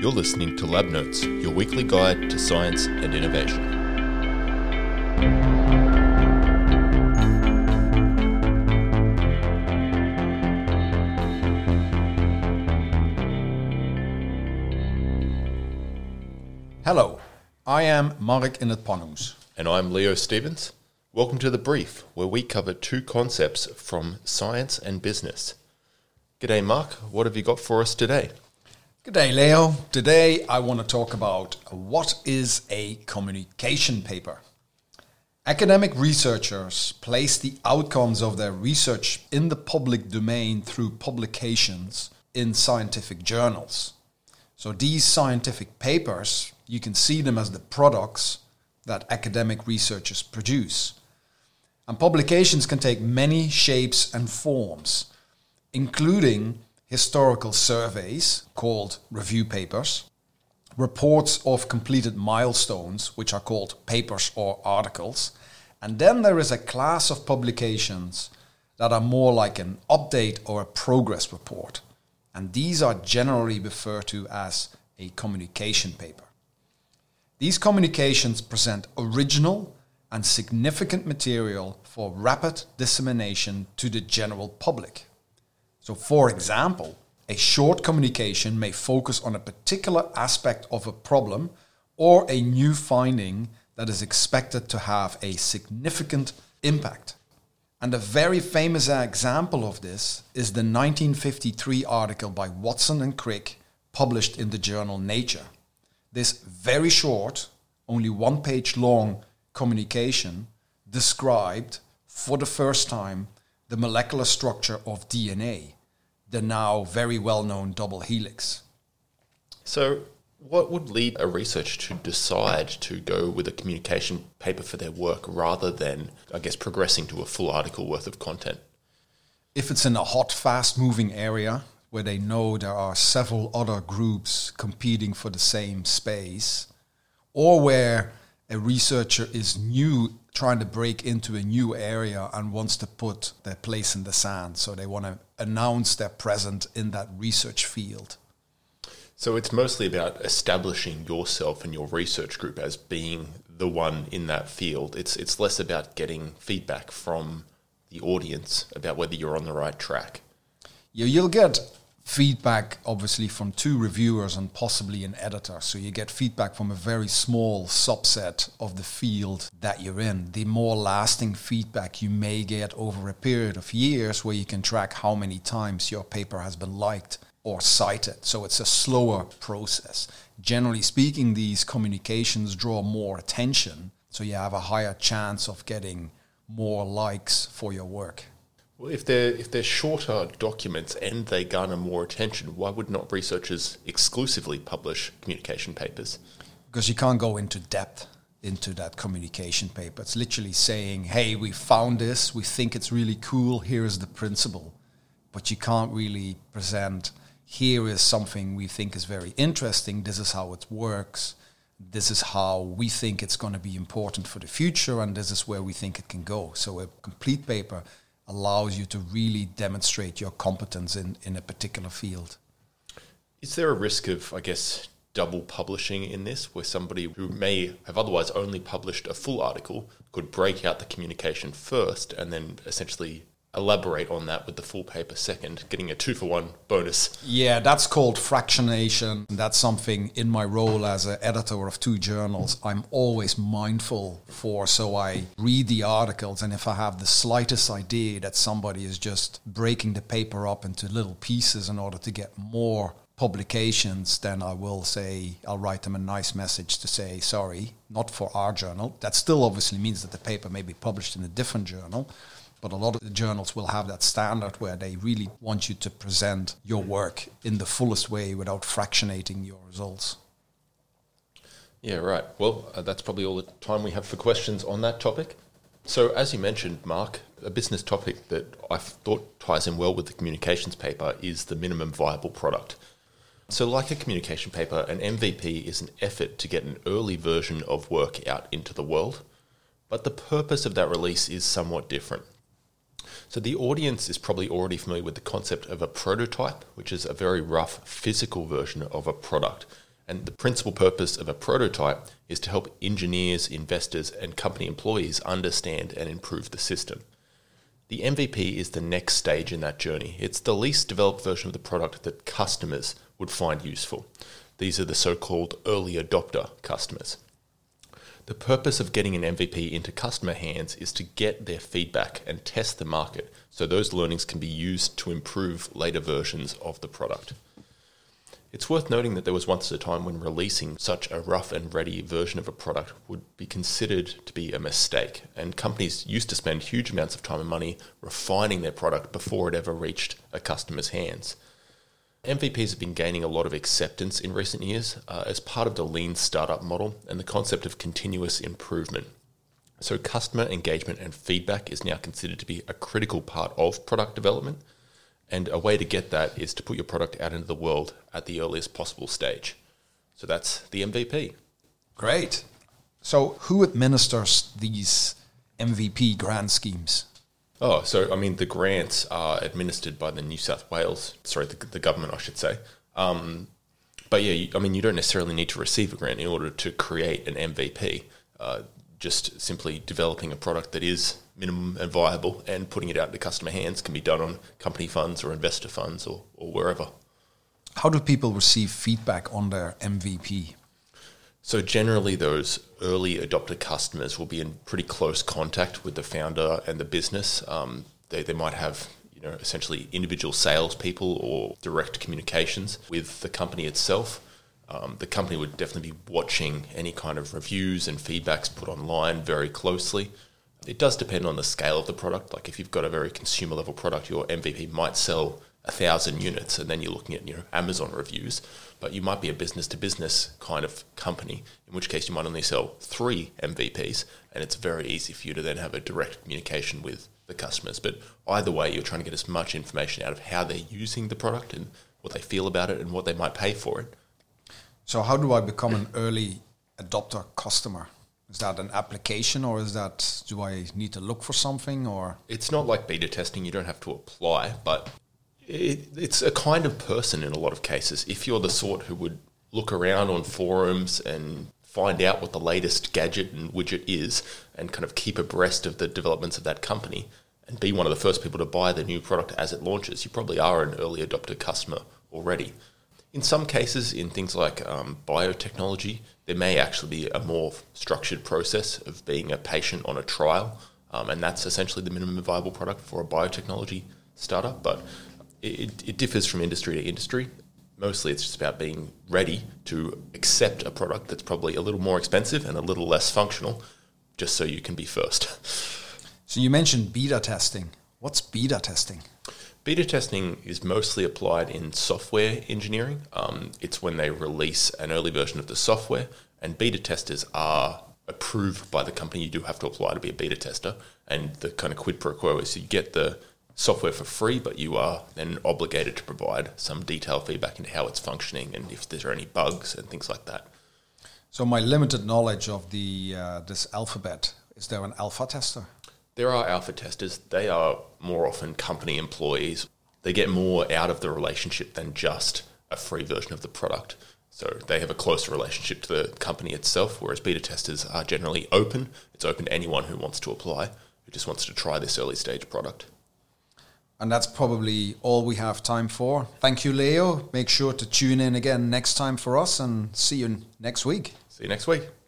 You're listening to Lab Notes, your weekly guide to science and innovation. Hello, I am Mark in het Panhuis. And I'm Leo Stevens. Welcome to The Brief, where we cover two concepts from science and business. G'day, Mark. What have you got for us today? Good day, Leo. Today I want to talk about what is a communication paper. Academic researchers place the outcomes of their research in the public domain through publications in scientific journals. So these scientific papers, you can see them as the products that academic researchers produce. And publications can take many shapes and forms, including historical surveys called review papers, reports of completed milestones, which are called papers or articles, and then there is a class of publications that are more like an update or a progress report. And these are generally referred to as a communication paper. These communications present original and significant material for rapid dissemination to the general public. So, for example, a short communication may focus on a particular aspect of a problem or a new finding that is expected to have a significant impact. And a very famous example of this is the 1953 article by Watson and Crick published in the journal Nature. This very short, only one page long communication described for the first time the molecular structure of DNA, the now very well known double helix. So, what would lead a researcher to decide to go with a communication paper for their work rather than, I guess, progressing to a full article worth of content? If it's in a hot, fast moving area where they know there are several other groups competing for the same space, or where a researcher is new, trying to break into a new area and wants to put their place in the sand. So they want to announce their presence in that research field. So it's mostly about establishing yourself and your research group as being the one in that field. It's it's less about getting feedback from the audience about whether you're on the right track. Yeah, you'll get feedback obviously from two reviewers and possibly an editor. So you get feedback from a very small subset of the field that you're in. The more lasting feedback you may get over a period of years where you can track how many times your paper has been liked or cited. So it's a slower process. Generally speaking, these communications draw more attention, so you have a higher chance of getting more likes for your work. Well, if they're if they're shorter documents and they garner more attention, why would not researchers exclusively publish communication papers? Because you can't go into depth into that communication paper. It's literally saying, "Hey, we found this. We think it's really cool. Here is the principle," but you can't really present here is something we think is very interesting. This is how it works. This is how we think it's going to be important for the future, and this is where we think it can go. So, a complete paper allows you to really demonstrate your competence in, in a particular field. Is there a risk of, I guess, double publishing in this, where somebody who may have otherwise only published a full article could break out the communication first and then essentially elaborate on that with the full paper second, getting a two for one bonus. Yeah, that's called fractionation. That's something in my role as an editor of two journals I'm always mindful for. So I read the articles, and if I have the slightest idea that somebody is just breaking the paper up into little pieces in order to get more publications, then I will say, I'll write them a nice message to say, sorry, not for our journal. That still obviously means that the paper may be published in a different journal but a lot of the journals will have that standard where they really want you to present your work in the fullest way without fractionating your results. Yeah, right. Well, uh, that's probably all the time we have for questions on that topic. So, as you mentioned, Mark, a business topic that I thought ties in well with the communications paper is the minimum viable product. So, like a communication paper, an MVP is an effort to get an early version of work out into the world, but the purpose of that release is somewhat different. So the audience is probably already familiar with the concept of a prototype, which is a very rough physical version of a product. And the principal purpose of a prototype is to help engineers, investors, and company employees understand and improve the system. The MVP is the next stage in that journey. It's the least developed version of the product that customers would find useful. These are the so called early adopter customers. The purpose of getting an MVP into customer hands is to get their feedback and test the market so those learnings can be used to improve later versions of the product. It's worth noting that there was once a time when releasing such a rough and ready version of a product would be considered to be a mistake, and companies used to spend huge amounts of time and money refining their product before it ever reached a customer's hands. MVPs have been gaining a lot of acceptance in recent years uh, as part of the lean startup model and the concept of continuous improvement. So, customer engagement and feedback is now considered to be a critical part of product development and a way to get that is to put your product out into the world at the earliest possible stage. So that's the MVP. Great. So who administers these MVP grant schemes? Oh, so I mean, the grants are administered by the New South Wales, sorry, the, the government, I should say. Um, but yeah, you, I mean, you don't necessarily need to receive a grant in order to create an MVP. Uh, just simply developing a product that is minimum and viable and putting it out into customer hands can be done on company funds or investor funds or, or wherever. How do people receive feedback on their MVP? So generally, those early adopter customers will be in pretty close contact with the founder and the business. Um, they, they might have you know essentially individual salespeople or direct communications with the company itself. Um, the company would definitely be watching any kind of reviews and feedbacks put online very closely. It does depend on the scale of the product. Like if you've got a very consumer level product, your MVP might sell a thousand units, and then you're looking at you know Amazon reviews. But you might be a business to business kind of company, in which case you might only sell three MVPs, and it's very easy for you to then have a direct communication with the customers. But either way, you're trying to get as much information out of how they're using the product and what they feel about it and what they might pay for it so how do I become an early adopter customer? Is that an application or is that do I need to look for something or It's not like beta testing, you don't have to apply, but it, it's a kind of person in a lot of cases. If you're the sort who would look around on forums and find out what the latest gadget and widget is and kind of keep abreast of the developments of that company and be one of the first people to buy the new product as it launches, you probably are an early adopter customer already. In some cases, in things like um, biotechnology, there may actually be a more structured process of being a patient on a trial, um, and that's essentially the minimum viable product for a biotechnology startup. But it, it differs from industry to industry. Mostly, it's just about being ready to accept a product that's probably a little more expensive and a little less functional, just so you can be first. So you mentioned beta testing. What's beta testing? Beta testing is mostly applied in software engineering. Um, it's when they release an early version of the software, and beta testers are approved by the company. You do have to apply to be a beta tester, and the kind of quid pro quo is you get the software for free, but you are then obligated to provide some detailed feedback into how it's functioning and if there are any bugs and things like that. So, my limited knowledge of the uh, this alphabet is there an alpha tester? There are alpha testers. They are more often company employees. They get more out of the relationship than just a free version of the product. So they have a closer relationship to the company itself, whereas beta testers are generally open. It's open to anyone who wants to apply, who just wants to try this early stage product. And that's probably all we have time for. Thank you, Leo. Make sure to tune in again next time for us and see you next week. See you next week.